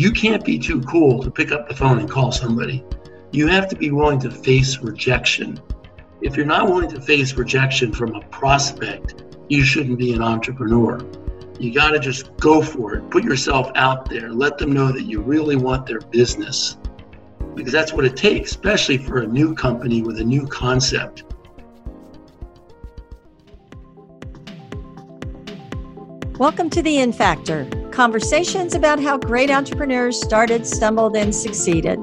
you can't be too cool to pick up the phone and call somebody. You have to be willing to face rejection. If you're not willing to face rejection from a prospect, you shouldn't be an entrepreneur. You got to just go for it. Put yourself out there. Let them know that you really want their business. Because that's what it takes, especially for a new company with a new concept. Welcome to the In Factor conversations about how great entrepreneurs started, stumbled, and succeeded.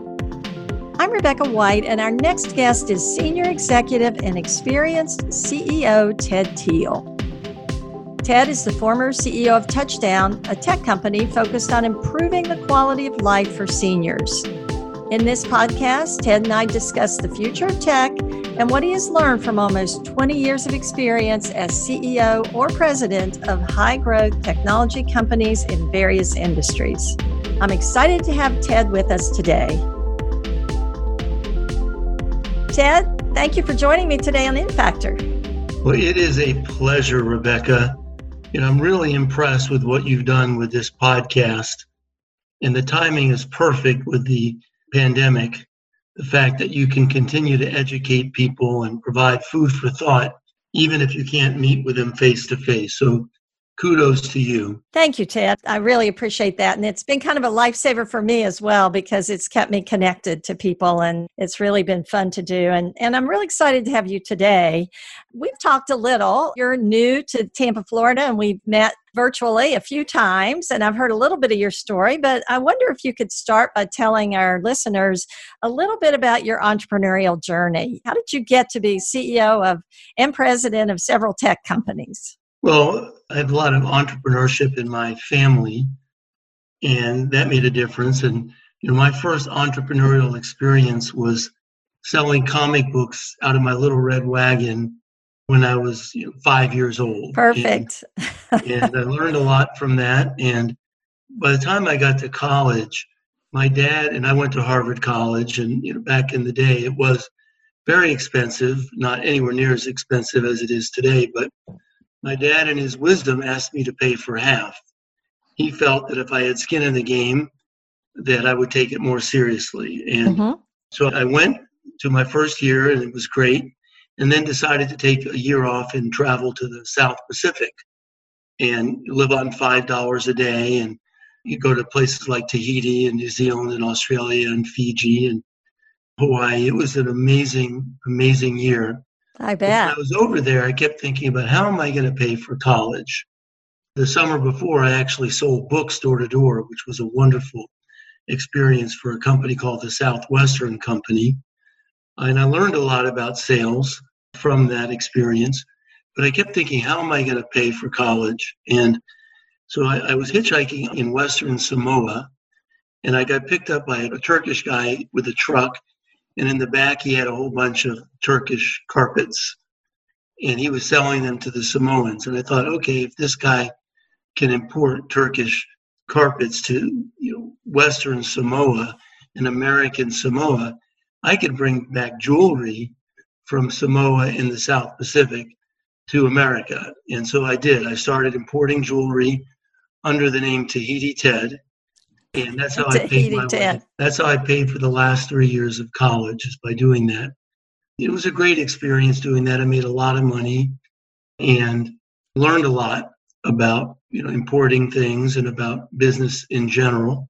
I'm Rebecca White, and our next guest is Senior Executive and Experienced CEO Ted Teele. Ted is the former CEO of Touchtown, a tech company focused on improving the quality of life for seniors. In this podcast, Ted and I discuss the future of tech and what he has learned from almost 20 years of experience as CEO or president of high growth technology companies in various industries. I'm excited to have Ted with us today. Ted, thank you for joining me today on Factor. Well, it is a pleasure, Rebecca. You know, I'm really impressed with what you've done with this podcast. And the timing is perfect with the pandemic, the fact that you can continue to educate people and provide food for thought, even if you can't meet with them face to face. So kudos to you. Thank you, Ted. I really appreciate that. And it's been kind of a lifesaver for me as well because it's kept me connected to people and it's really been fun to do. And, and I'm really excited to have you today. We've talked a little. You're new to Tampa, Florida, and we've met virtually a few times and I've heard a little bit of your story, but I wonder if you could start by telling our listeners a little bit about your entrepreneurial journey. How did you get to be CEO of and president of several tech companies? Well, I have a lot of entrepreneurship in my family, and that made a difference. And you know, my first entrepreneurial experience was selling comic books out of my little red wagon when I was you know, five years old. Perfect. And, and I learned a lot from that. And by the time I got to college, my dad and I went to Harvard College, and you know, back in the day, it was very expensive, not anywhere near as expensive as it is today, but my dad, in his wisdom, asked me to pay for half. He felt that if I had skin in the game, that I would take it more seriously. And mm-hmm. so I went to my first year, and it was great. And then decided to take a year off and travel to the South Pacific and live on five dollars a day. And you go to places like Tahiti and New Zealand and Australia and Fiji and Hawaii. It was an amazing, amazing year. I bet. When I was over there, I kept thinking about how am I going to pay for college? The summer before, I actually sold books door to door, which was a wonderful experience for a company called the Southwestern Company. And I learned a lot about sales from that experience. But I kept thinking, how am I going to pay for college? And so I, I was hitchhiking in Western Samoa, and I got picked up by a Turkish guy with a truck and in the back he had a whole bunch of Turkish carpets, and he was selling them to the Samoans. And I thought, okay, if this guy can import Turkish carpets to you know, Western Samoa and American Samoa, I could bring back jewelry from Samoa in the South Pacific to America. And so I did. I started importing jewelry under the name Tahiti Ted and that's how I paid my way. That's how I paid for the last three years of college is by doing that. It was a great experience doing that. I made a lot of money and learned a lot about you know importing things and about business in general.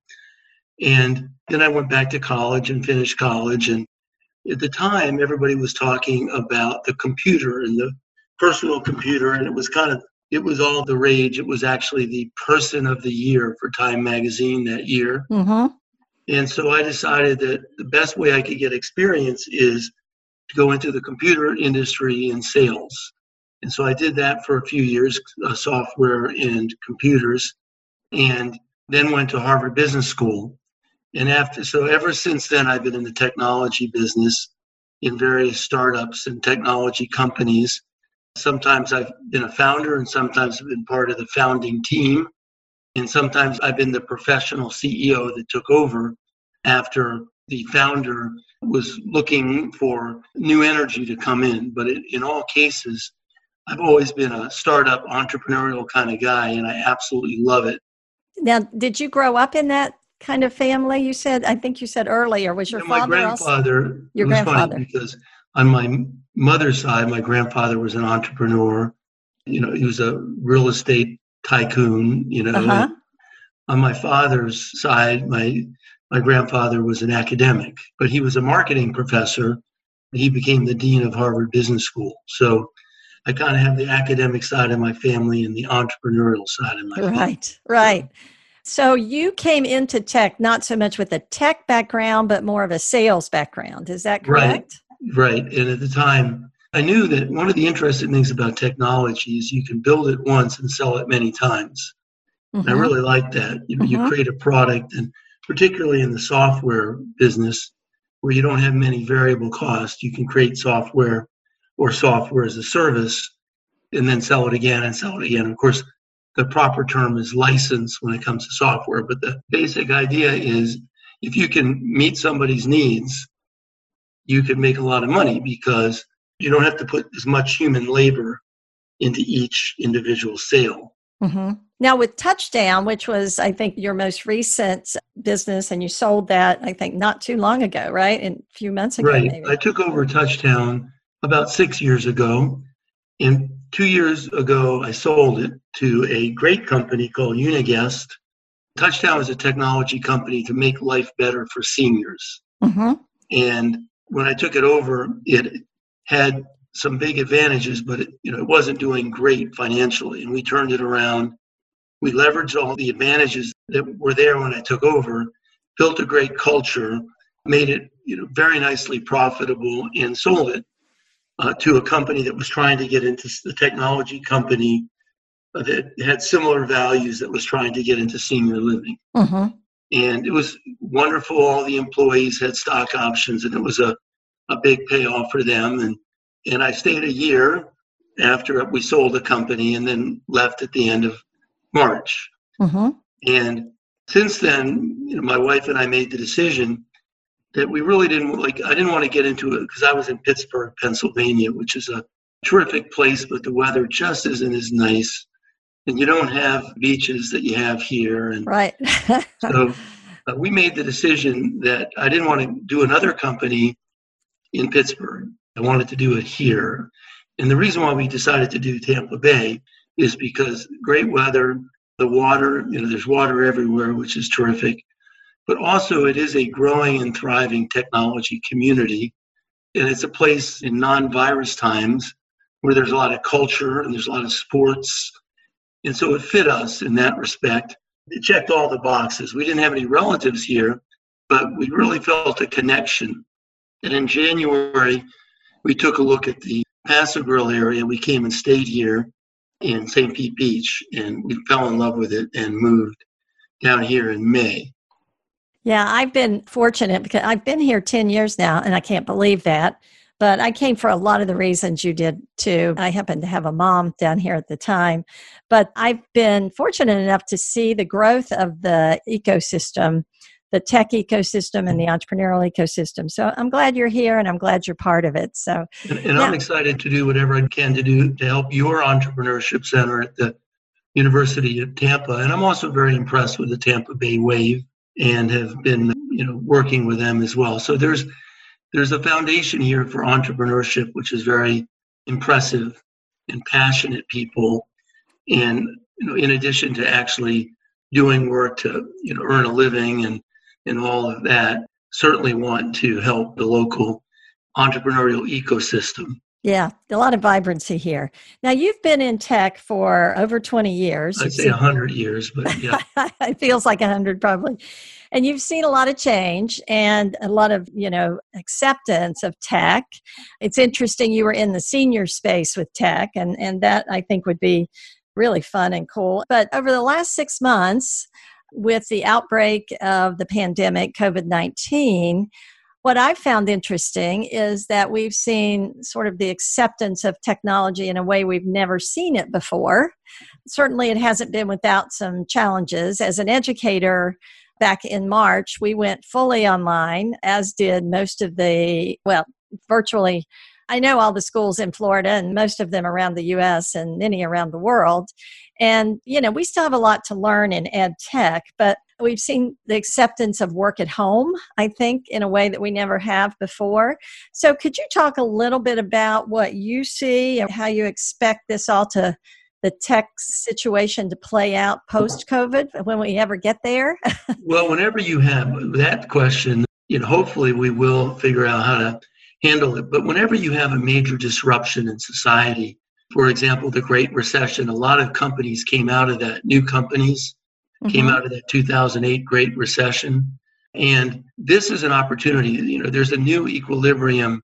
And then I went back to college and finished college. And at the time, everybody was talking about the computer and the personal computer, and it was kind of it was all the rage. It was actually the person of the year for Time Magazine that year. Mm-hmm. And so I decided that the best way I could get experience is to go into the computer industry and sales. And so I did that for a few years, uh, software and computers, and then went to Harvard Business School. And after, so ever since then, I've been in the technology business in various startups and technology companies. Sometimes I've been a founder, and sometimes I've been part of the founding team. And sometimes I've been the professional CEO that took over after the founder was looking for new energy to come in. But it, in all cases, I've always been a startup entrepreneurial kind of guy, and I absolutely love it. Now, did you grow up in that kind of family? You said, I think you said earlier, was your Yeah, my father grandfather. also? Your it was funny grandfather. because on my mother's side, my grandfather was an entrepreneur. You know, he was a real estate tycoon. You know, Uh huh. on my father's side, my my grandfather was an academic, but he was a marketing professor. He became the dean of Harvard Business School. So I kind of have the academic side of my family and the entrepreneurial side of my family. Right, right. So you came into tech not so much with a tech background, but more of a sales background. Is that correct? Right. And at the time, I knew that one of the interesting things about technology is you can build it once and sell it many times. And I really like that. You Mhm. you create a product, and particularly in the software business, where you don't have many variable costs, you can create software or software as a service, and then sell it again and sell it again. Of course, the proper term is license when it comes to software, but the basic idea is if you can meet somebody's needs, you can make a lot of money because you don't have to put as much human labor into each individual sale. Mhm. Now, with Touchtown, which was, I think, your most recent business, and you sold that, I think, not too long ago, right? And a few months ago, Right. maybe. I took over Touchtown about six years ago. And two years ago, I sold it to a great company called Uniguest. Touchtown is a technology company to make life better for seniors. hmm And when I took it over, it had some big advantages, but it, you know, it wasn't doing great financially. And we turned it around. We leveraged all the advantages that were there when I took over, built a great culture, made it you know very nicely profitable, and sold it uh, to a company that was trying to get into the technology company uh, that had similar values that was trying to get into senior living hmm and it was wonderful. All the employees had stock options, and it was a, a big payoff for them. And and I stayed a year after we sold the company, and then left at the end of March. hmm And since then, you know, my wife and I made the decision that we really didn't like. I didn't want to get into it because I was in Pittsburgh, Pennsylvania, which is a terrific place, but the weather just isn't as nice, and you don't have beaches that you have here, and Right. so uh, we made the decision that I didn't want to do another company in Pittsburgh. I wanted to do it here. And the reason why we decided to do Tampa Bay is because great weather, the water, you know, there's water everywhere, which is terrific. But also, it is a growing and thriving technology community. And it's a place in non virus times where there's a lot of culture and there's a lot of sports. And so it fit us in that respect it checked all the boxes. We didn't have any relatives here, but we really felt a connection. And in January, we took a look at the Pass-a-Grille area. We came and stayed here in St. Pete Beach, and we fell in love with it and moved down here in May. Yeah, I've been fortunate because I've been here 10 years now, and I can't believe that. But I came for a lot of the reasons you did too. I happened to have a mom down here at the time. But I've been fortunate enough to see the growth of the ecosystem, the tech ecosystem, and the entrepreneurial ecosystem. So I'm glad you're here and I'm glad you're part of it. So, And, and I'm excited to do whatever I can to do to help your entrepreneurship center at the University of Tampa. And I'm also very impressed with the Tampa Bay Wave and have been, you know, working with them as well. So there's there's a foundation here for entrepreneurship, which is very impressive and passionate people. And you know, in addition to actually doing work to you know earn a living and and all of that, certainly want to help the local entrepreneurial ecosystem. Yeah, a lot of vibrancy here. Now, you've been in tech for over 20 years. I'd say a hundred years, but yeah, it feels like a hundred probably. And you've seen a lot of change and a lot of, you know, acceptance of tech. It's interesting you were in the senior space with tech and, and that I think would be really fun and cool. But over the last six months, with the outbreak of the pandemic, COVID 19, what I've found interesting is that we've seen sort of the acceptance of technology in a way we've never seen it before certainly it hasn't been without some challenges. As an educator, back in March, we went fully online, as did most of the, well, virtually I know all the schools in Florida and most of them around the US and many around the world. And, you know, we still have a lot to learn in ed tech, but we've seen the acceptance of work at home, I think, in a way that we never have before. So, could you talk a little bit about what you see and how you expect this all to, the tech situation to play out post COVID when we ever get there? well, whenever you have that question, you know, hopefully we will figure out how to handle it. But whenever you have a major disruption in society, for example, the Great Recession, a lot of companies came out of that, new companies mm-hmm. came out of that 2008 Great Recession. And this is an opportunity, you know, there's a new equilibrium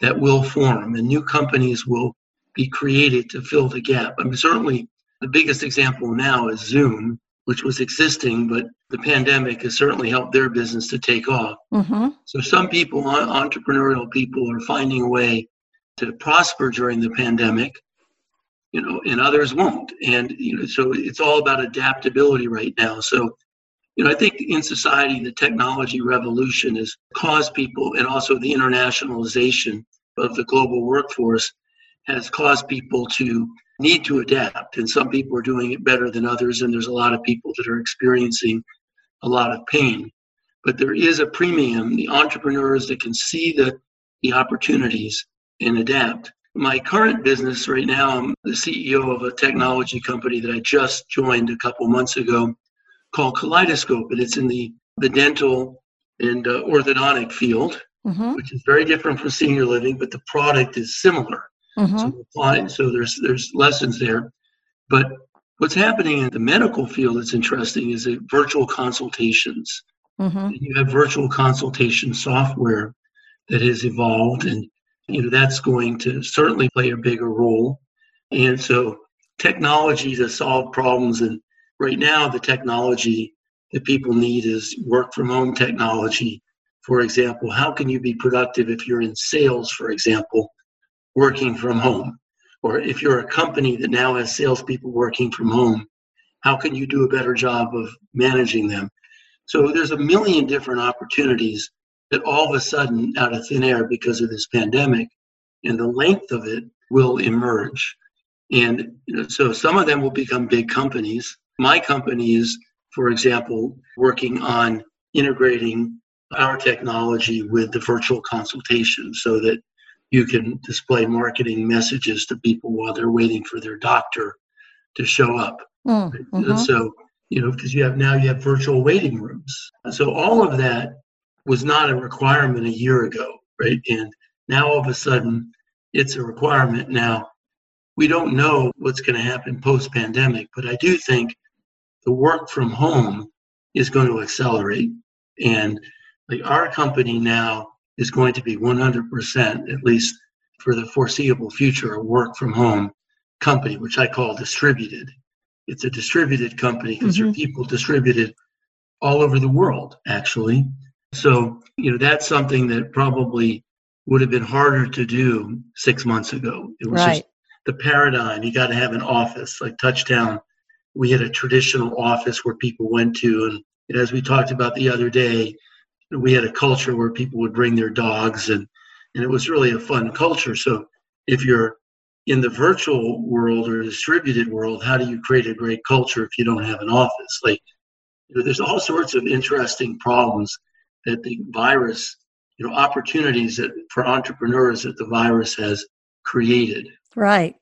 that will form and new companies will be created to fill the gap. I mean, certainly the biggest example now is Zoom, which was existing, but the pandemic has certainly helped their business to take off. Mm-hmm. So some people, entrepreneurial people, are finding a way to prosper during the pandemic you know, and others won't. And you know, so it's all about adaptability right now. So, you know, I think in society the technology revolution has caused people, and also the internationalization of the global workforce has caused people to need to adapt. And some people are doing it better than others, and there's a lot of people that are experiencing a lot of pain. But there is a premium, the entrepreneurs that can see the, the opportunities and adapt my current business right now, I'm the CEO of a technology company that I just joined a couple months ago called Kaleidoscope, and it's in the, the dental and uh, orthodontic field, mm-hmm. which is very different from senior living, but the product is similar. Mm-hmm. So, so there's there's lessons there. But what's happening in the medical field that's interesting is that virtual consultations. Mm-hmm. You have virtual consultation software that has evolved and you know that's going to certainly play a bigger role. And so technology to solve problems and right now the technology that people need is work from home technology. For example how can you be productive if you're in sales for example working from home? Or if you're a company that now has salespeople working from home how can you do a better job of managing them? So there's a million different opportunities that all of a sudden, out of thin air because of this pandemic, and the length of it will emerge. And you know, so some of them will become big companies. My company is, for example, working on integrating our technology with the virtual consultation so that you can display marketing messages to people while they're waiting for their doctor to show up. Mm, mm-hmm. So, you know, because you have now you have virtual waiting rooms. So all of that was not a requirement a year ago, right? And now all of a sudden it's a requirement. Now, we don't know what's going to happen post pandemic, but I do think the work from home is going to accelerate. And like our company now is going to be 100%, at least for the foreseeable future, a work from home company, which I call distributed. It's a distributed company because mm-hmm. there are people distributed all over the world, actually. So, you know, that's something that probably would have been harder to do six months ago. It was right. just the paradigm. You got to have an office like Touchtown. We had a traditional office where people went to, and as we talked about the other day, we had a culture where people would bring their dogs, and and it was really a fun culture. So, if you're in the virtual world or distributed world, how do you create a great culture if you don't have an office? Like, you know, there's all sorts of interesting problems that the virus, you know, opportunities that for entrepreneurs that the virus has created. Right.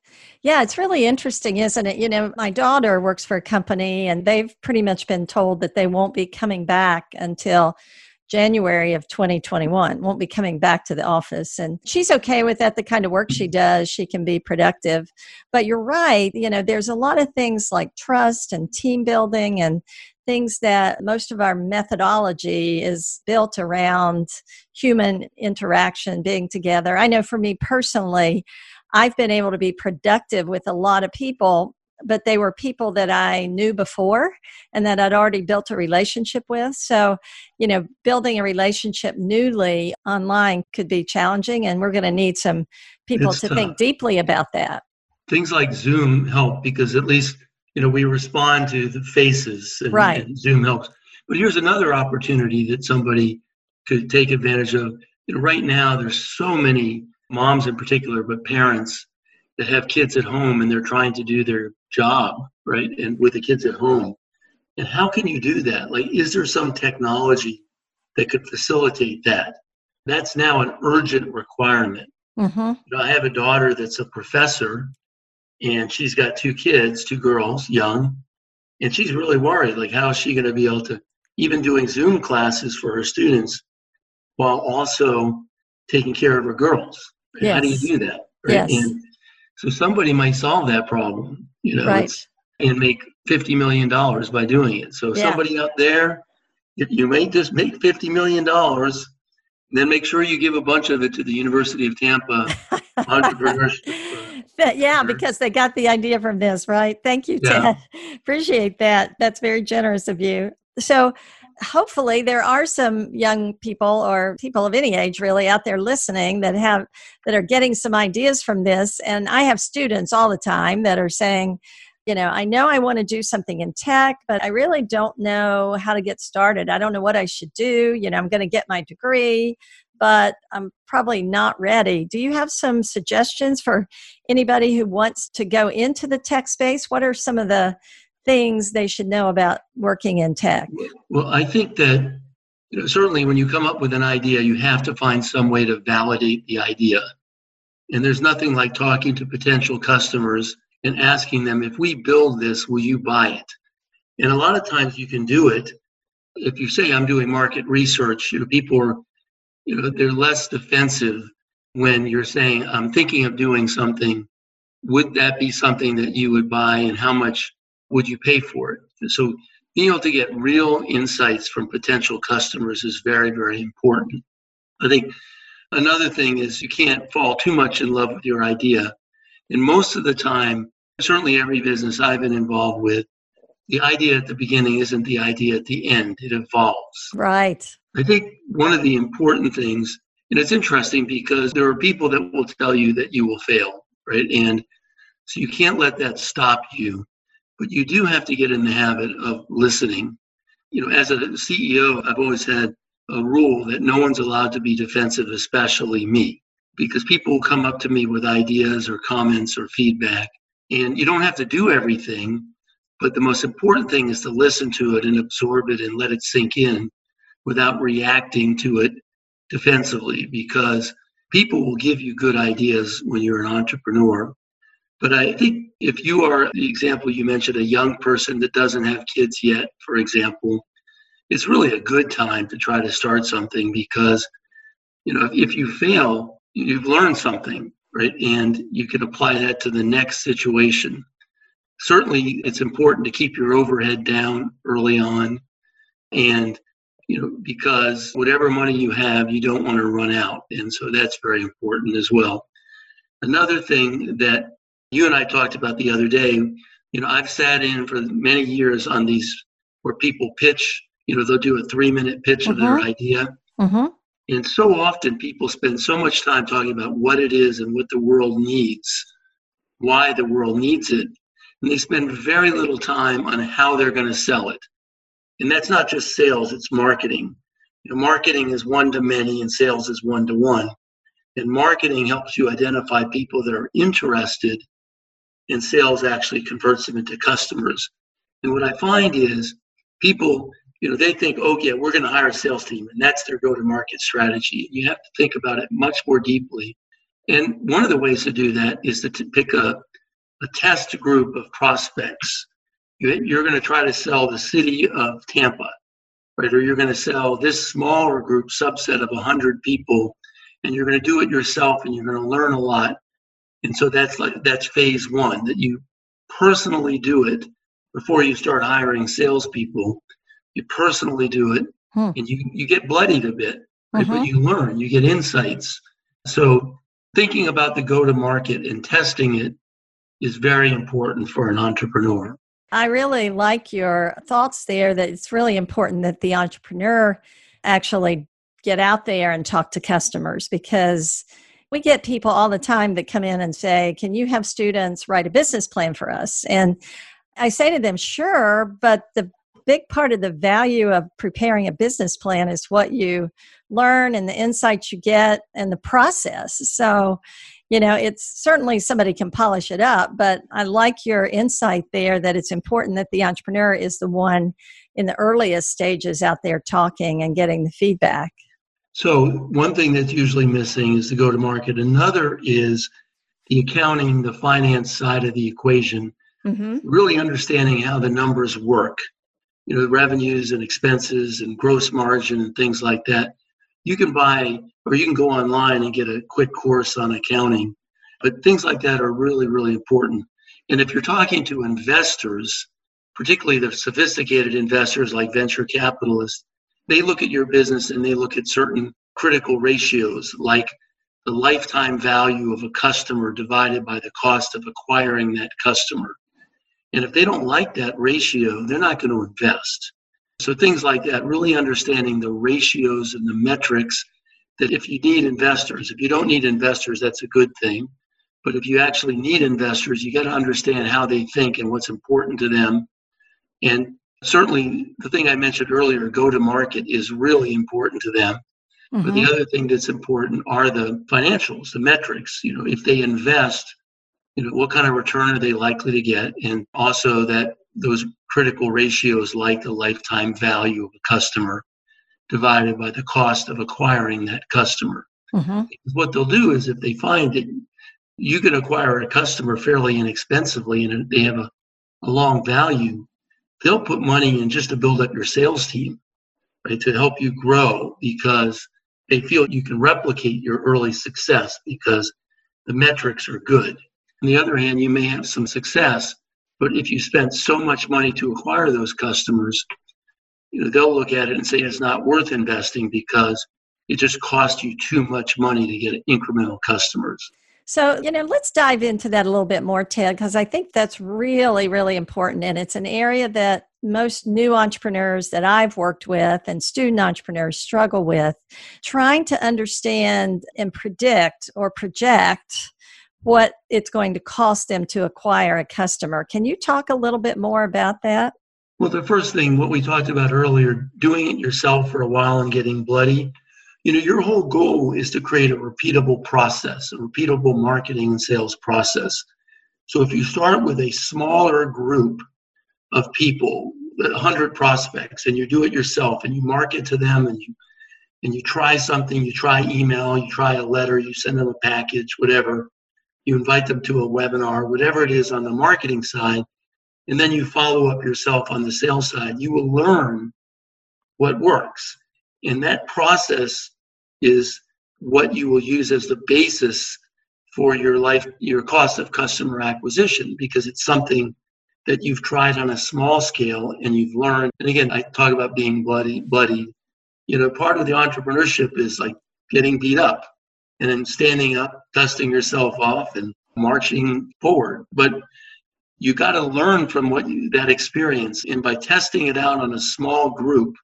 Yeah, it's really interesting, isn't it? You know, my daughter works for a company and they've pretty much been told that they won't be coming back until January of 2021, won't be coming back to the office. And she's okay with that, the kind of work she does. She can be productive. But you're right, you know, there's a lot of things like trust and team building and things that most of our methodology is built around human interaction, being together. I know for me personally, I've been able to be productive with a lot of people, but they were people that I knew before and that I'd already built a relationship with. So, you know, building a relationship newly online could be challenging, and we're going to need some people it's to tough. think deeply about that. Things like Zoom help because at least you know, we respond to the faces and, right. and Zoom helps. But here's another opportunity that somebody could take advantage of. You know, right now there's so many moms in particular, but parents that have kids at home and they're trying to do their job, right? And with the kids at home. And how can you do that? Like, is there some technology that could facilitate that? That's now an urgent requirement. Mm-hmm. You know, I have a daughter that's a professor, and she's got two kids, two girls, young, and she's really worried. Like, how is she going to be able to even doing Zoom classes for her students while also taking care of her girls? How do you do that? Right? Yes. And so somebody might solve that problem, you know, Right. and make fifty million dollars by doing it. So Yeah. somebody out there, if you may just make fifty million dollars, then make sure you give a bunch of it to the University of Tampa entrepreneurship. yeah, because they got the idea from this, right? Thank you, Yeah. Ted. Appreciate that. That's very generous of you. So, hopefully, there are some young people or people of any age really out there listening that have that are getting some ideas from this. And I have students all the time that are saying, you know, I know I want to do something in tech, but I really don't know how to get started. I don't know what I should do. You know, I'm going to get my degree, but I'm probably not ready. Do you have some suggestions for anybody who wants to go into the tech space? What are some of the things they should know about working in tech? Well, I think that you know, certainly when you come up with an idea, you have to find some way to validate the idea. And there's nothing like talking to potential customers and asking them, if we build this, will you buy it? And a lot of times you can do it. If you say, I'm doing market research, you know, people are, you know, they're less defensive when you're saying, I'm thinking of doing something. Would that be something that you would buy and how much would you pay for it? So being able to get real insights from potential customers is very, very important. I think another thing is you can't fall too much in love with your idea. And most of the time, certainly every business I've been involved with, the idea at the beginning isn't the idea at the end, it evolves. Right. I think one of the important things, and it's interesting because there are people that will tell you that you will fail, right? And so you can't let that stop you, but you do have to get in the habit of listening. You know, as a CEO, I've always had a rule that no one's allowed to be defensive, especially me, because people will come up to me with ideas or comments or feedback, and you don't have to do everything. But the most important thing is to listen to it and absorb it and let it sink in without reacting to it defensively because people will give you good ideas when you're an entrepreneur. But I think if you are the example you mentioned, a young person that doesn't have kids yet, for example, it's really a good time to try to start something because, you know, if, if you fail, you've learned something, right? And you can apply that to the next situation. Certainly, it's important to keep your overhead down early on and you know, because whatever money you have, you don't want to run out. And so that's very important as well. Another thing that you and I talked about the other day, you know, I've sat in for many years on these where people pitch, you know, they'll do a three minute pitch of their idea. Mm-hmm. And so often people spend so much time talking about what it is and what the world needs, why the world needs it. And they spend very little time on how they're going to sell it. And that's not just sales, it's marketing. You know, marketing is one to many and sales is one to one. And marketing helps you identify people that are interested, and sales actually converts them into customers. And what I find is people, you know, they think, oh, yeah, we're going to hire a sales team, and that's their go to market strategy. You have to think about it much more deeply. And one of the ways to do that is to pick a, a test group of prospects you- you're going to try to sell the city of Tampa, right? Or you're going to sell this smaller group subset of 100 people, and you're going to do it yourself, and you're going to learn a lot. And so that's like that's phase one that you personally do it before you start hiring salespeople. You personally do it, Hmm. and you you get bloodied a bit, right? But you learn, you get insights. So thinking about the go to market and testing it is very important for an entrepreneur. I really like your thoughts there that it's really important that the entrepreneur actually get out there and talk to customers because we get people all the time that come in and say, Can you have students write a business plan for us? And I say to them, Sure, but the big part of the value of preparing a business plan is what you learn and the insights you get and the process. So, you know, it's certainly somebody can polish it up, but I like your insight there that it's important that the entrepreneur is the one in the earliest stages out there talking and getting the feedback. So, one thing that's usually missing is the go to market. Another is the accounting, the finance side of the equation, mm-hmm. really understanding how the numbers work, you know, revenues and expenses and gross margin and things like that. You can buy or you can go online and get a quick course on accounting, but things like that are really, really important. And if you're talking to investors, particularly the sophisticated investors like venture capitalists, they look at your business and they look at certain critical ratios like the lifetime value of a customer divided by the cost of acquiring that customer. And if they don't like that ratio, they're not going to invest. So things like that, really understanding the ratios and the metrics that if you need investors, if you don't need investors, that's a good thing. But if you actually need investors, you got to understand how they think and what's important to them. And certainly the thing I mentioned earlier, go to market is really important to them. Mm-hmm. But the mm-hmm. other thing that's important are the financials, the metrics. You know, if they invest, you know, what kind of return are they likely to get? And also that those critical ratios like the lifetime value of a customer divided by the cost of acquiring that customer. Mm-hmm. What they'll do is if they find that you can acquire a customer fairly inexpensively and they have a, a long value, they'll put money in just to build up your sales team, right, to help you grow because they feel you can replicate your early success because the metrics are good. On the other hand, you may have some success, but if you spent so much money to acquire those customers, you know, they'll look at it and say it's not worth investing because it just costs you too much money to get incremental customers. So, you know, let's dive into that a little bit more, Ted, because I think that's really, really important. And it's an area that most new entrepreneurs that I've worked with and student entrepreneurs struggle with trying to understand and predict or project what it's going to cost them to acquire a customer. Can you talk a little bit more about that? Well, the first thing, what we talked about earlier, doing it yourself for a while and getting bloody, you know, your whole goal is to create a repeatable process, a repeatable marketing and sales process. So if you start with a smaller group of people, 100 prospects, and you do it yourself and you market to them and you and you try something, you try email, you try a letter, you send them a package, whatever, you invite them to a webinar, whatever it is on the marketing side, and then you follow up yourself on the sales side, you will learn what works. And that process is what you will use as the basis for your life your cost of customer acquisition because it's something that you've tried on a small scale and you've learned. And again i talk about being bloody bloody. You know part of the entrepreneurship is like getting beat up and then standing up dusting yourself off and marching forward. But you got to learn from what you, that experience. And by testing it out on a small group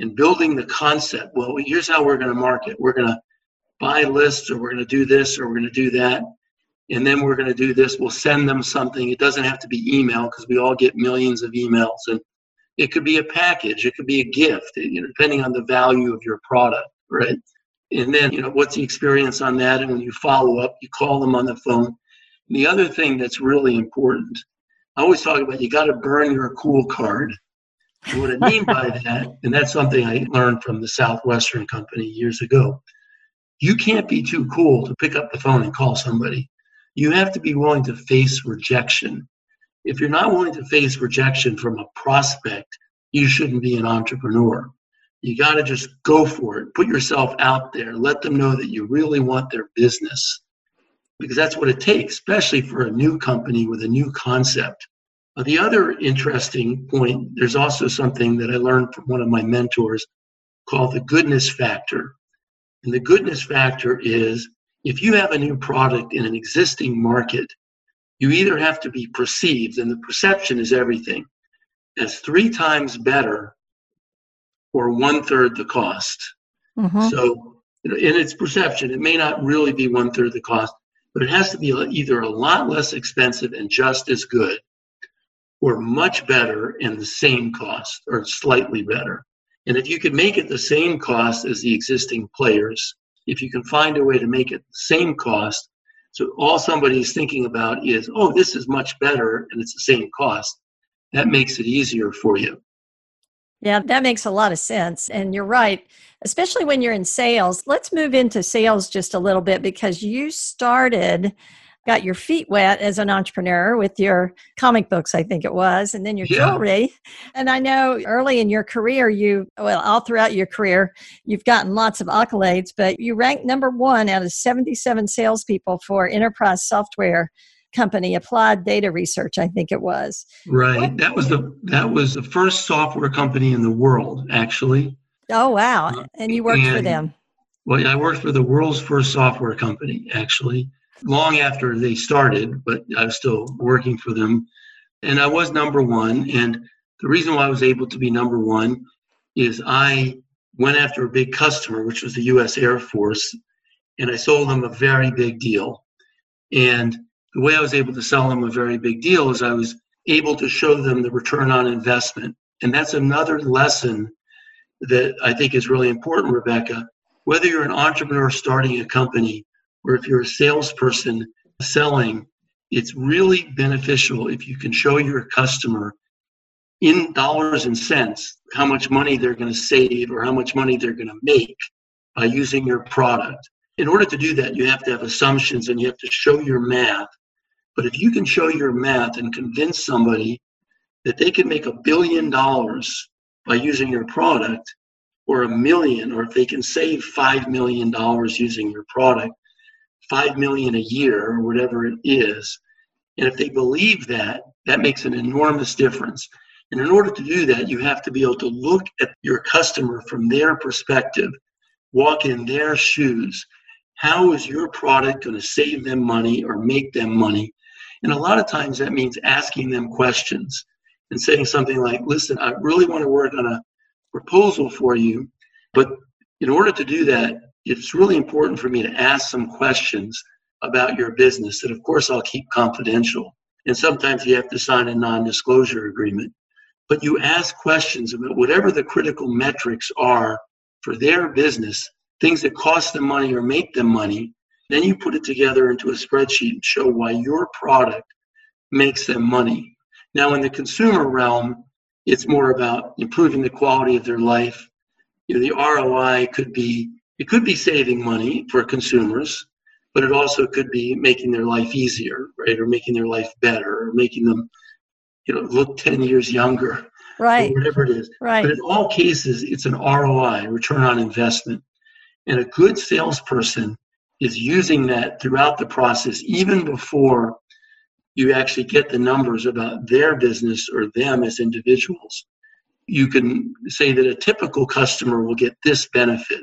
and building the concept. Well, here's how we're going to market. We're going to buy lists, or we're going to do this, or we're going to do that, and then we're going to do this. We'll send them something. It doesn't have to be email because we all get millions of emails, and it could be a package. It could be a gift, you know, depending on the value of your product, right? And then, you know, what's the experience on that? And when you follow up, you call them on the phone. And the other thing that's really important, I always talk about you got to burn your cool card what I mean by that, and that's something I learned from the Southwestern Company years ago, you can't be too cool to pick up the phone and call somebody. You have to be willing to face rejection. If you're not willing to face rejection from a prospect, you shouldn't be an entrepreneur. You got to just go for it. Put yourself out there. Let them know that you really want their business because that's what it takes, especially for a new company with a new concept. The other interesting point, there's also something that I learned from one of my mentors called the goodness factor. And the goodness factor is if you have a new product in an existing market, you either have to be perceived, and the perception is everything, as three times better or one third the cost. Mm-hmm. So, in its perception, it may not really be one third the cost, but it has to be either a lot less expensive and just as good or much better and the same cost or slightly better. And if you could make it the same cost as the existing players, if you can find a way to make it the same cost, so all somebody's thinking about is, oh, this is much better and it's the same cost, that makes it easier for you. Yeah, that makes a lot of sense. And you're right, especially when you're in sales. Let's move into sales just a little bit because you started got your feet wet as an entrepreneur with your comic books, I think it was, and then your yeah. jewelry. And I know early in your career, you, well, all throughout your career, you've gotten lots of accolades, but you ranked number one out of 77 salespeople for enterprise software company applied data research i think it was. Right. That was the that was the first software company in the world actually. Oh wow. And you worked and, for them. well i worked for the world's first software company actually long after they started, but I was still working for them. And I was number one. And the reason why I was able to be number one is I went after a big customer, which was the US Air Force, and I sold them a very big deal. And the way I was able to sell them a very big deal is I was able to show them the return on investment. And that's another lesson that I think is really important, Rebecca. Whether you're an entrepreneur starting a company or if you're a salesperson selling, it's really beneficial if you can show your customer in dollars and cents how much money they're going to save or how much money they're going to make by using your product. In order to do that, you have to have assumptions and you have to show your math. But if you can show your math and convince somebody that they can make a billion dollars by using your product, or a million, or if they can save five million dollars using your product, five million a year or whatever it is. And if they believe that, that makes an enormous difference. And in order to do that, you have to be able to look at your customer from their perspective, walk in their shoes. How is your product going to save them money or make them money? And a lot of times that means asking them questions and saying something like, listen, I really want to work on a proposal for you, but in order to do that, it's really important for me to ask some questions about your business that, of course, I'll keep confidential. And sometimes you have to sign a non disclosure agreement. But you ask questions about whatever the critical metrics are for their business, things that cost them money or make them money. Then you put it together into a spreadsheet and show why your product makes them money. Now, in the consumer realm, it's more about improving the quality of their life. You know, the ROI could be it could be saving money for consumers, but it also could be making their life easier, right? Or making their life better, or making them, you know, look 10 years younger. Right. whatever it is. Right. But in all cases, it's an ROI, return on investment. And a good salesperson is using that throughout the process, even before you actually get the numbers about their business or them as individuals. You can say that a typical customer will get this benefit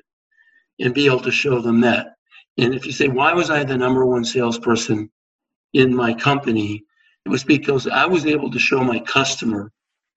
and be able to show them that. And if you say, why was I the number one salesperson in my company? It was because I was able to show my customer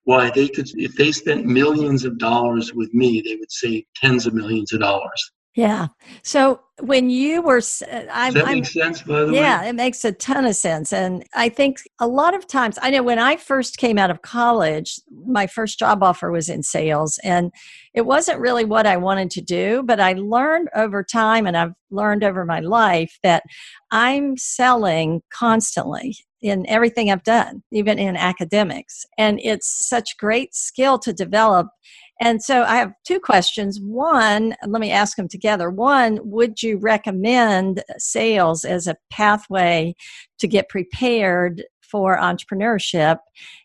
why they could, if they spent millions of dollars with me, they would save tens of millions of dollars. Yeah. So when you were, uh, I, Does that make sense, by the yeah, way? Yeah, it makes a ton of sense. And I think a lot of times, I know when I first came out of college, my first job offer was in sales, and it wasn't really what I wanted to do. But I learned over time, and I've learned over my life that I'm selling constantly in everything I've done, even in academics. And it's such great skill to develop and so I have two questions. One, let me ask them together. One, would you recommend sales as a pathway to get prepared for entrepreneurship?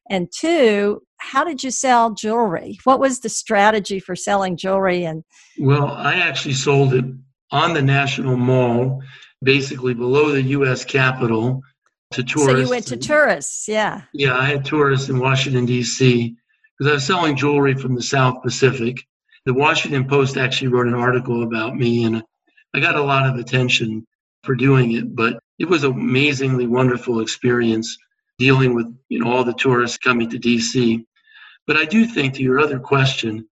And two, how did you sell jewelry? What was the strategy for selling jewelry? And well, I actually sold it on the National Mall, basically below the U.S. Capitol, to tourists. So you went to tourists, yeah. Yeah, I had tourists in Washington D.C because I was selling jewelry from the South Pacific. The Washington Post actually wrote an article about me, and I got a lot of attention for doing it. But it was an amazingly wonderful experience dealing with you know all the tourists coming to DC. But I do think to your other question,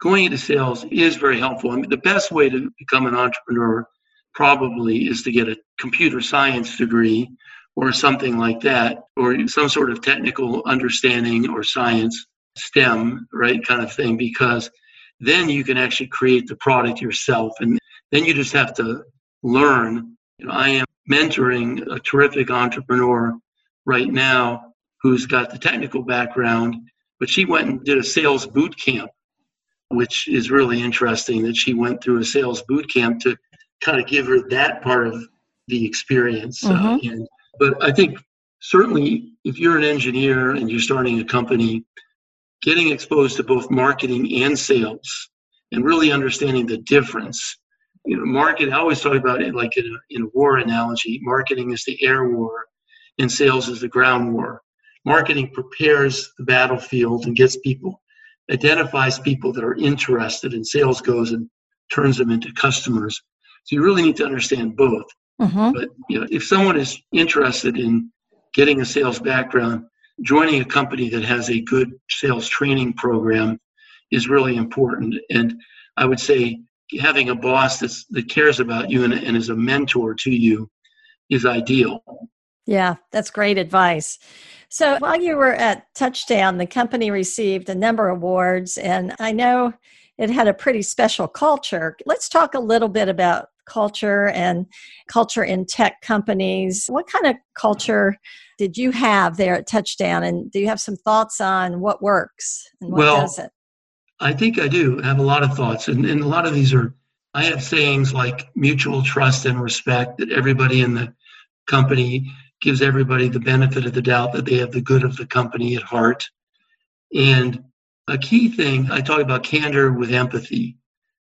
going into sales is very helpful. I mean, the best way to become an entrepreneur probably is to get a computer science degree or something like that, or some sort of technical understanding or science, STEM, right, kind of thing, because then you can actually create the product yourself. And then you just have to learn. You know, I am mentoring a terrific entrepreneur right now who's got the technical background, but she went and did a sales boot camp, which is really interesting that she went through a sales boot camp to kind of give her that part of the experience. Mm-hmm. Uh, and, but I think certainly if you're an engineer and you're starting a company, getting exposed to both marketing and sales and really understanding the difference. You know, market, I always talk about it like in a, in a war analogy marketing is the air war and sales is the ground war. Marketing prepares the battlefield and gets people, identifies people that are interested, and sales goes and turns them into customers. So you really need to understand both. Mm-hmm. But you know, if someone is interested in getting a sales background, joining a company that has a good sales training program is really important. And I would say having a boss that's, that cares about you and, and is a mentor to you is ideal. Yeah, that's great advice. So while you were at Touchtown, the company received a number of awards, and I know it had a pretty special culture. Let's talk a little bit about culture and culture in tech companies. What kind of culture did you have there at Touchtown? And do you have some thoughts on what works and what well, doesn't? I think I do have a lot of thoughts. And, and a lot of these are, I have sayings like mutual trust and respect that everybody in the company gives everybody the benefit of the doubt that they have the good of the company at heart. And a key thing, I talk about candor with empathy,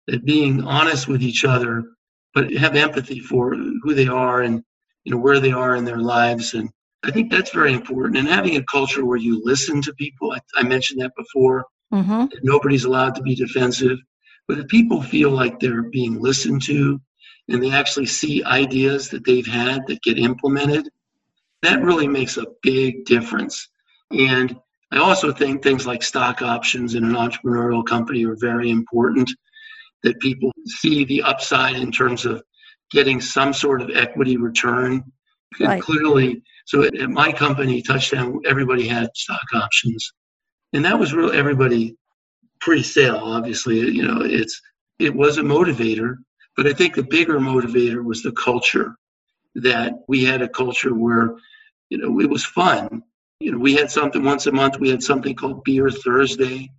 that being honest with each other but have empathy for who they are and you know where they are in their lives. And i think that's very important. And having a culture where you listen to people i, I mentioned that before. Mm-hmm. that nobody's allowed to be defensive. But if people feel like they're being listened to and they actually see ideas that they've had that get implemented that really makes a big difference. And i also think things like stock options in an entrepreneurial company are very important that people see the upside in terms of getting some sort of equity return. Right. And clearly, so at, at my company, Touchtown, everybody had stock options, and that was really everybody pre-sale. Obviously, you know, it's it was a motivator, but I think the bigger motivator was the culture. That we had a culture where, you know, it was fun. You know, we had something once a month. We had something called Beer Thursday,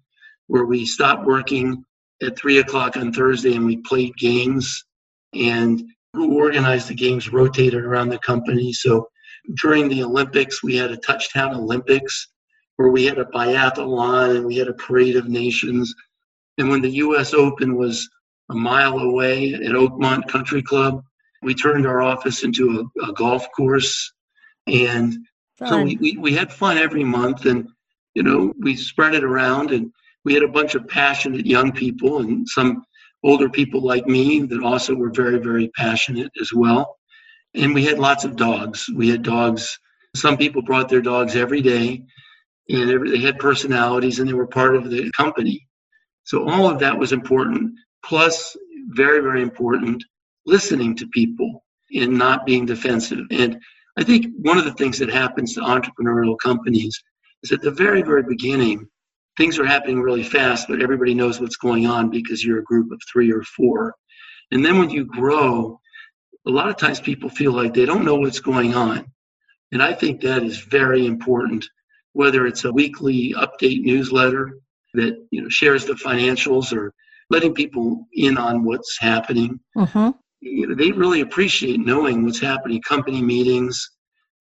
where we stopped working at three o'clock on Thursday and we played games. And who organized the games rotated around the company. So during the Olympics, we had a Touchtown Olympics where we had a biathlon and we had a parade of nations. And when the U.S. Open was a mile away at Oakmont Country Club, we turned our office into a, a golf course. And fun. so we, we, we had fun every month and, you know, we spread it around and we had a bunch of passionate young people and some older people like me that also were very, very passionate as well. And we had lots of dogs. We had dogs. Some people brought their dogs every day, and they had personalities, and they were part of the company. So all of that was important. Plus, very, very important, listening to people and not being defensive. And I think one of the things that happens to entrepreneurial companies is at the very, very beginning, things are happening really fast, but everybody knows what's going on because you're a group of three or four. And then when you grow, a lot of times people feel like they don't know what's going on. And I think that is very important, whether it's a weekly update newsletter that you know shares the financials or letting people in on what's happening. Uh-huh. You know, they really appreciate knowing what's happening. Company meetings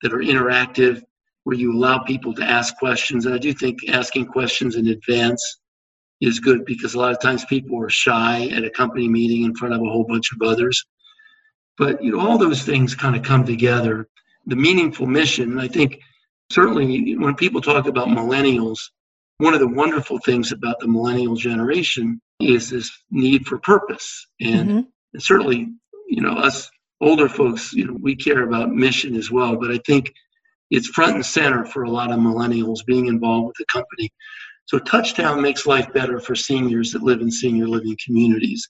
that are interactive, where you allow people to ask questions. And I do think asking questions in advance is good because a lot of times people are shy at a company meeting in front of a whole bunch of others. But you know, all those things kind of come together. The meaningful mission, I think certainly when people talk about millennials, one of the wonderful things about the millennial generation is this need for purpose. And, mm-hmm. and certainly, you know, us older folks, you know, we care about mission as well. But I think it's front and center for a lot of millennials being involved with the company. So Touchtown makes life better for seniors that live in senior living communities.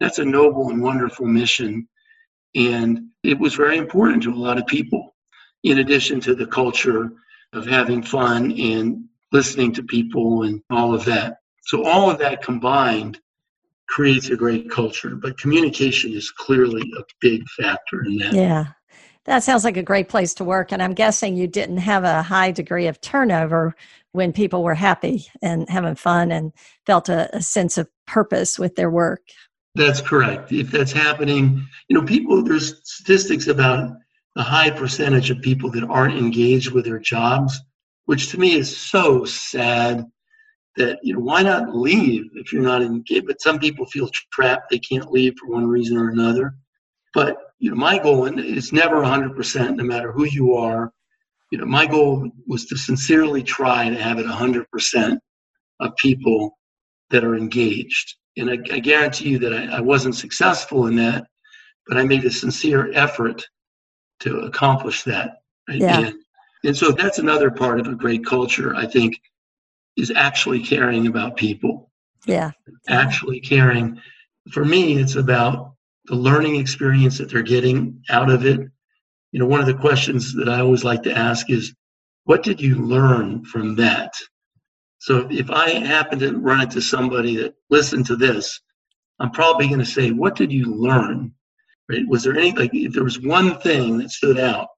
That's a noble and wonderful mission. And it was very important to a lot of people. in addition to the culture of having fun and listening to people and all of that. So, all of that combined creates a great culture, but communication is clearly a big factor in that. Yeah. That sounds like a great place to work. And I'm guessing you didn't have a high degree of turnover when people were happy and having fun and felt a, a sense of purpose with their work. That's correct. If that's happening, you know, people, there's statistics about the high percentage of people that aren't engaged with their jobs, which to me is so sad that, you know, why not leave if you're not engaged? But some people feel trapped. They can't leave for one reason or another. But, you know, my goal, and it's never 100%, no matter who you are, you know, my goal was to sincerely try to have it 100% of people that are engaged. And I, I guarantee you that I, I wasn't successful in that, but I made a sincere effort to accomplish that. Right? Yeah. And, and so that's another part of a great culture, I think, is actually caring about people. Yeah. Actually caring. For me, it's about the learning experience that they're getting out of it. You know, one of the questions that I always like to ask is, what did you learn from that? So if I happen to run into somebody that listened to this, I'm probably going to say, what did you learn? Right? Was there any like if there was one thing that stood out,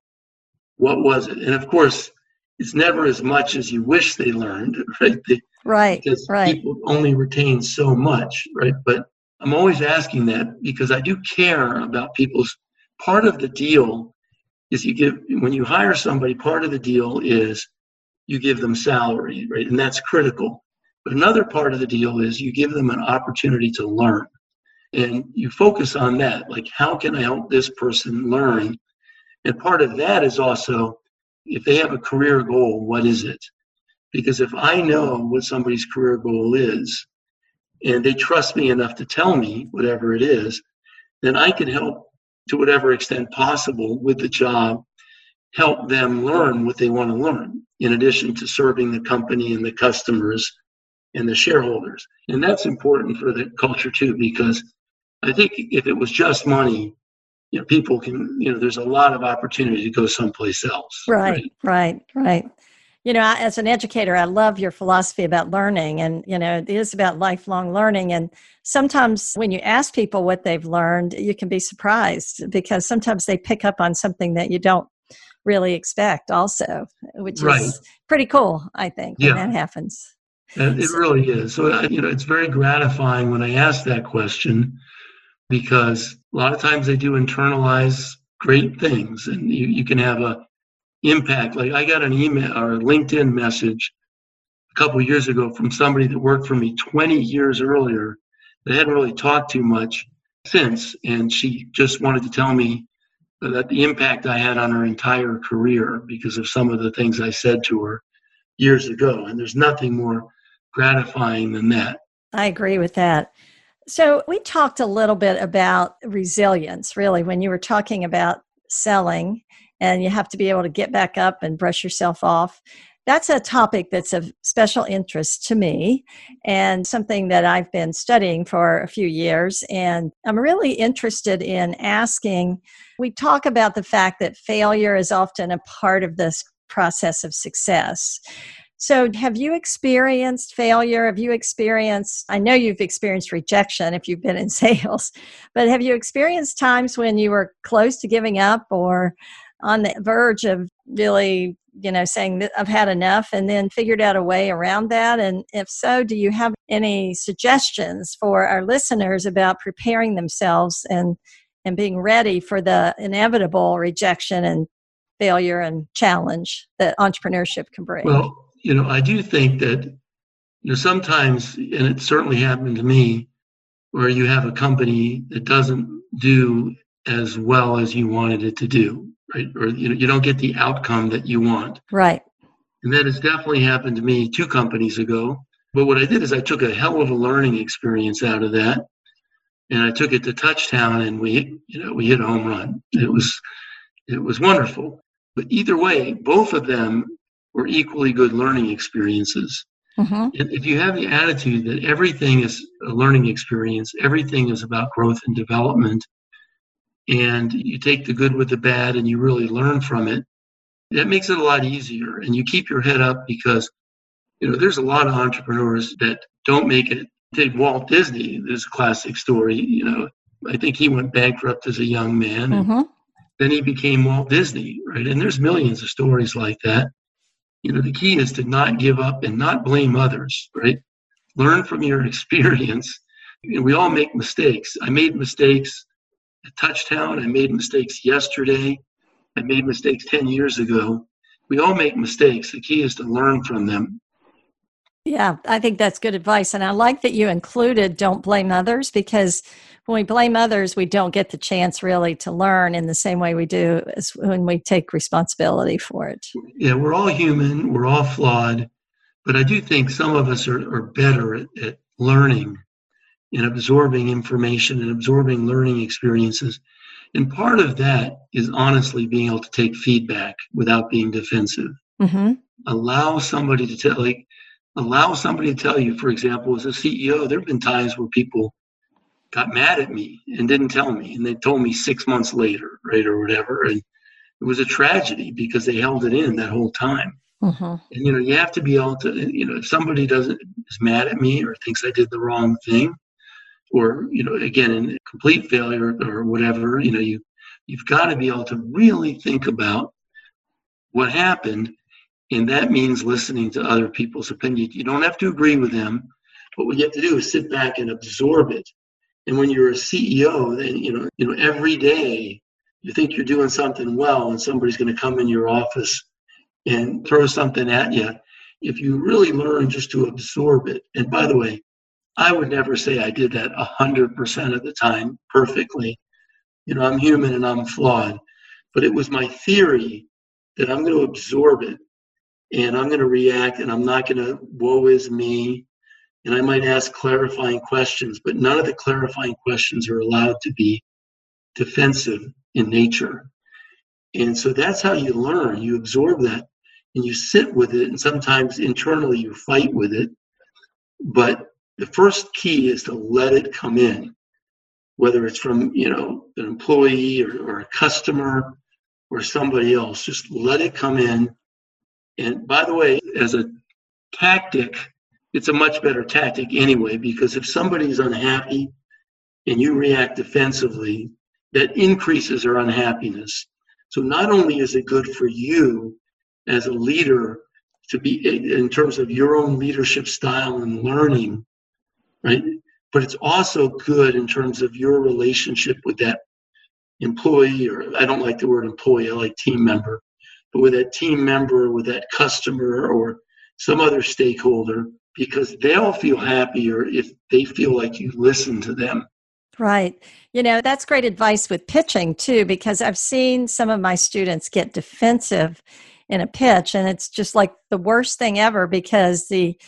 what was it? And of course, it's never as much as you wish they learned, right? They, right. Because right. people only retain so much, right? But I'm always asking that because I do care about people's part of the deal is you give when you hire somebody, part of the deal is you give them salary, right? And that's critical. But another part of the deal is you give them an opportunity to learn. And you focus on that, like how can I help this person learn? And part of that is also if they have a career goal, what is it? Because if I know what somebody's career goal is, and they trust me enough to tell me whatever it is, then I can help to whatever extent possible with the job, help them learn what they want to learn, in addition to serving the company and the customers and the shareholders. And that's important for the culture too, because I think if it was just money, you know, people can, you know, there's a lot of opportunity to go someplace else. Right, right, right. right you know as an educator i love your philosophy about learning and you know it is about lifelong learning and sometimes when you ask people what they've learned you can be surprised because sometimes they pick up on something that you don't really expect also which right. is pretty cool i think yeah. when that happens it really is so uh, you know it's very gratifying when i ask that question because a lot of times they do internalize great things and you, you can have a impact. Like I got an email or a LinkedIn message a couple years ago from somebody that worked for me 20 years earlier that hadn't really talked too much since, and she just wanted to tell me that the impact I had on her entire career because of some of the things I said to her years ago. And there's nothing more gratifying than that. I agree with that. So, we talked a little bit about resilience, really, when you were talking about selling and you have to be able to get back up and brush yourself off. That's a topic that's of special interest to me and something that I've been studying for a few years. And I'm really interested in asking we talk about the fact that failure is often a part of this process of success. So, have you experienced failure? Have you experienced, I know you've experienced rejection if you've been in sales, but have you experienced times when you were close to giving up or on the verge of really you know saying that i've had enough and then figured out a way around that? And if so do you have any suggestions for our listeners about preparing themselves and and being ready for the inevitable rejection and failure and challenge that entrepreneurship can bring? Well you know i do think that you know sometimes and it certainly happened to me where you have a company that doesn't do as well as you wanted it to do right? Or you know, you don't get the outcome that you want. Right. And that has definitely happened to me two companies ago. But what I did is I took a hell of a learning experience out of that, and I took it to Touchtown, and we, you know, we hit a home run. It was, it was wonderful. But either way, both of them were equally good learning experiences. Mm-hmm. If you have the attitude that everything is a learning experience, everything is about growth and development, and you take the good with the bad and you really learn from it, that makes it a lot easier. And you keep your head up because, you know, there's a lot of entrepreneurs that don't make it. Take Walt Disney, this classic story, you know, I think he went bankrupt as a young man. And hmm then he became Walt Disney, right? And there's millions of stories like that. You know, the key is to not give up and not blame others, right? Learn from your experience. You know, we all make mistakes. I made mistakes at Touchtown. I made mistakes yesterday. I made mistakes 10 years ago. We all make mistakes. The key is to learn from them. Yeah, I think that's good advice. And I like that you included don't blame others because when we blame others, we don't get the chance really to learn in the same way we do as when we take responsibility for it. Yeah, we're all human, we're all flawed, but I do think some of us are, are better at, at learning and absorbing information and absorbing learning experiences. And part of that is honestly being able to take feedback without being defensive. hmm Allow somebody to tell, like, allow somebody to tell you, for example, as a CEO, there have been times where people got mad at me and didn't tell me, and they told me six months later, right, or whatever. And it was a tragedy because they held it in that whole time. hmm And you know, you have to be able to, you know, if somebody doesn't is mad at me or thinks I did the wrong thing, or you know, again, in complete failure or whatever, you know, you you've got to be able to really think about what happened, and that means listening to other people's opinion. You don't have to agree with them. What we have to do is sit back and absorb it. And when you're a CEO, then you know, you know, every day you think you're doing something well, and somebody's going to come in your office and throw something at you. If you really learn just to absorb it, and by the way, I would never say I did that 100% of the time perfectly. You know, I'm human and I'm flawed, but it was my theory that I'm going to absorb it and I'm going to react and I'm not going to, woe is me. And I might ask clarifying questions, but none of the clarifying questions are allowed to be defensive in nature. And so that's how you learn. You absorb that and you sit with it. And sometimes internally you fight with it. But the first key is to let it come in, whether it's from, you know, an employee or, or a customer or somebody else. Just let it come in. And by the way, as a tactic, it's a much better tactic anyway, because if somebody's unhappy and you react defensively, that increases their unhappiness. So not only is it good for you as a leader to be in terms of your own leadership style and learning, right? But it's also good in terms of your relationship with that employee, or I don't like the word employee, I like team member, but with that team member, with that customer, or some other stakeholder, because they'll feel happier if they feel like you listen to them. Right. You know, that's great advice with pitching too, because I've seen some of my students get defensive in a pitch, and it's just like the worst thing ever because the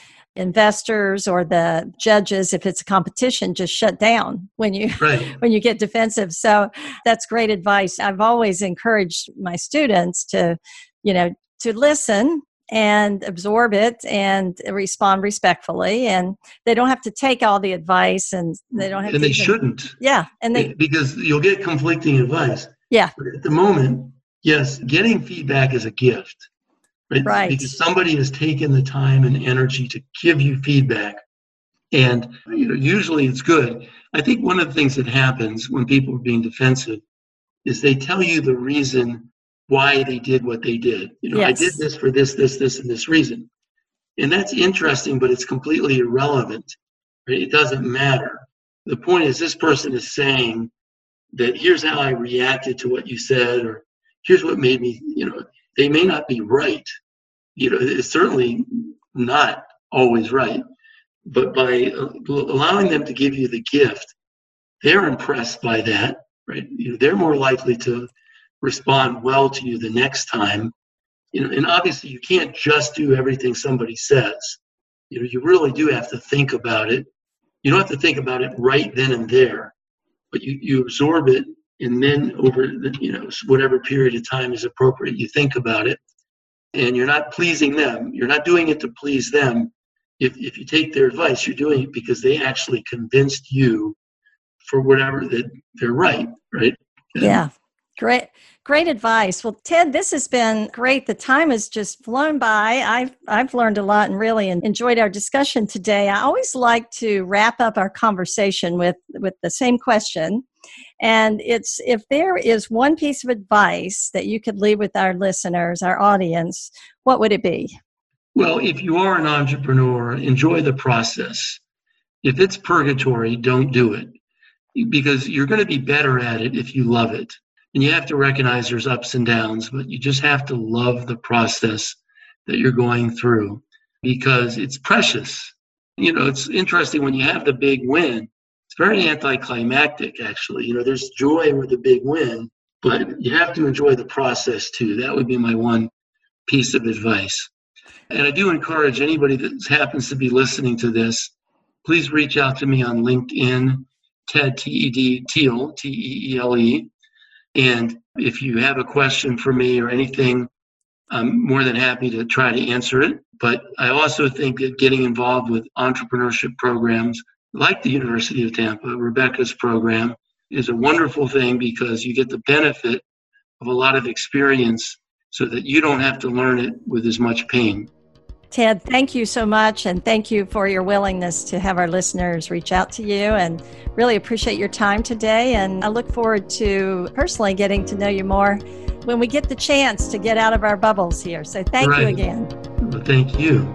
investors or the judges if it's a competition just shut down when you Right. when you get defensive so that's great advice i've always encouraged my students to you know to listen and absorb it and respond respectfully and they don't have to take all the advice and they don't have And to they even- shouldn't. yeah and they because you'll get conflicting advice. Yeah. But at the moment, yes, getting feedback is a gift. Right? Right. Because somebody has taken the time and energy to give you feedback. And you know, usually it's good. I think one of the things that happens when people are being defensive is they tell you the reason why they did what they did. You know, I did this for this, this, this, and this reason. And that's interesting, but it's completely irrelevant. Right? It doesn't matter. The point is this person is saying that here's how I reacted to what you said, or here's what made me, you know, they may not be right. You know, it's certainly not always right. But by allowing them to give you the gift, they're impressed by that, right? You know, they're more likely to respond well to you the next time. You know, and obviously you can't just do everything somebody says. You know, you really do have to think about it. You don't have to think about it right then and there, but you, you absorb it and then over the, you know whatever period of time is appropriate you think about it and you're not pleasing them you're not doing it to please them if, if you take their advice you're doing it because they actually convinced you for whatever that they're right right And yeah Great, great advice. Well, Ted, this has been great. The time has just flown by. I've I've learned a lot and really enjoyed our discussion today. I always like to wrap up our conversation with with the same question, and it's if there is one piece of advice that you could leave with our listeners, our audience, what would it be? Well, if you are an entrepreneur, enjoy the process. If it's purgatory, don't do it because you're going to be better at it if you love it and you have to recognize there's ups and downs, but you just have to love the process that you're going through because it's precious. You know, it's interesting when you have the big win, very anticlimactic, actually. You know, there's joy with a big win, but you have to enjoy the process too. That would be my one piece of advice. And I do encourage anybody that happens to be listening to this, please reach out to me on LinkedIn, Ted T E D Teele, T E E L E. And if you have a question for me or anything, I'm more than happy to try to answer it. But I also think that getting involved with entrepreneurship programs like the University of Tampa, Rebecca's program, is a wonderful thing because you get the benefit of a lot of experience so that you don't have to learn it with as much pain. Ted, thank you so much. And thank you for your willingness to have our listeners reach out to you. And really appreciate your time today. And I look forward to personally getting to know you more when we get the chance to get out of our bubbles here. So thank right. you again. Well, thank you.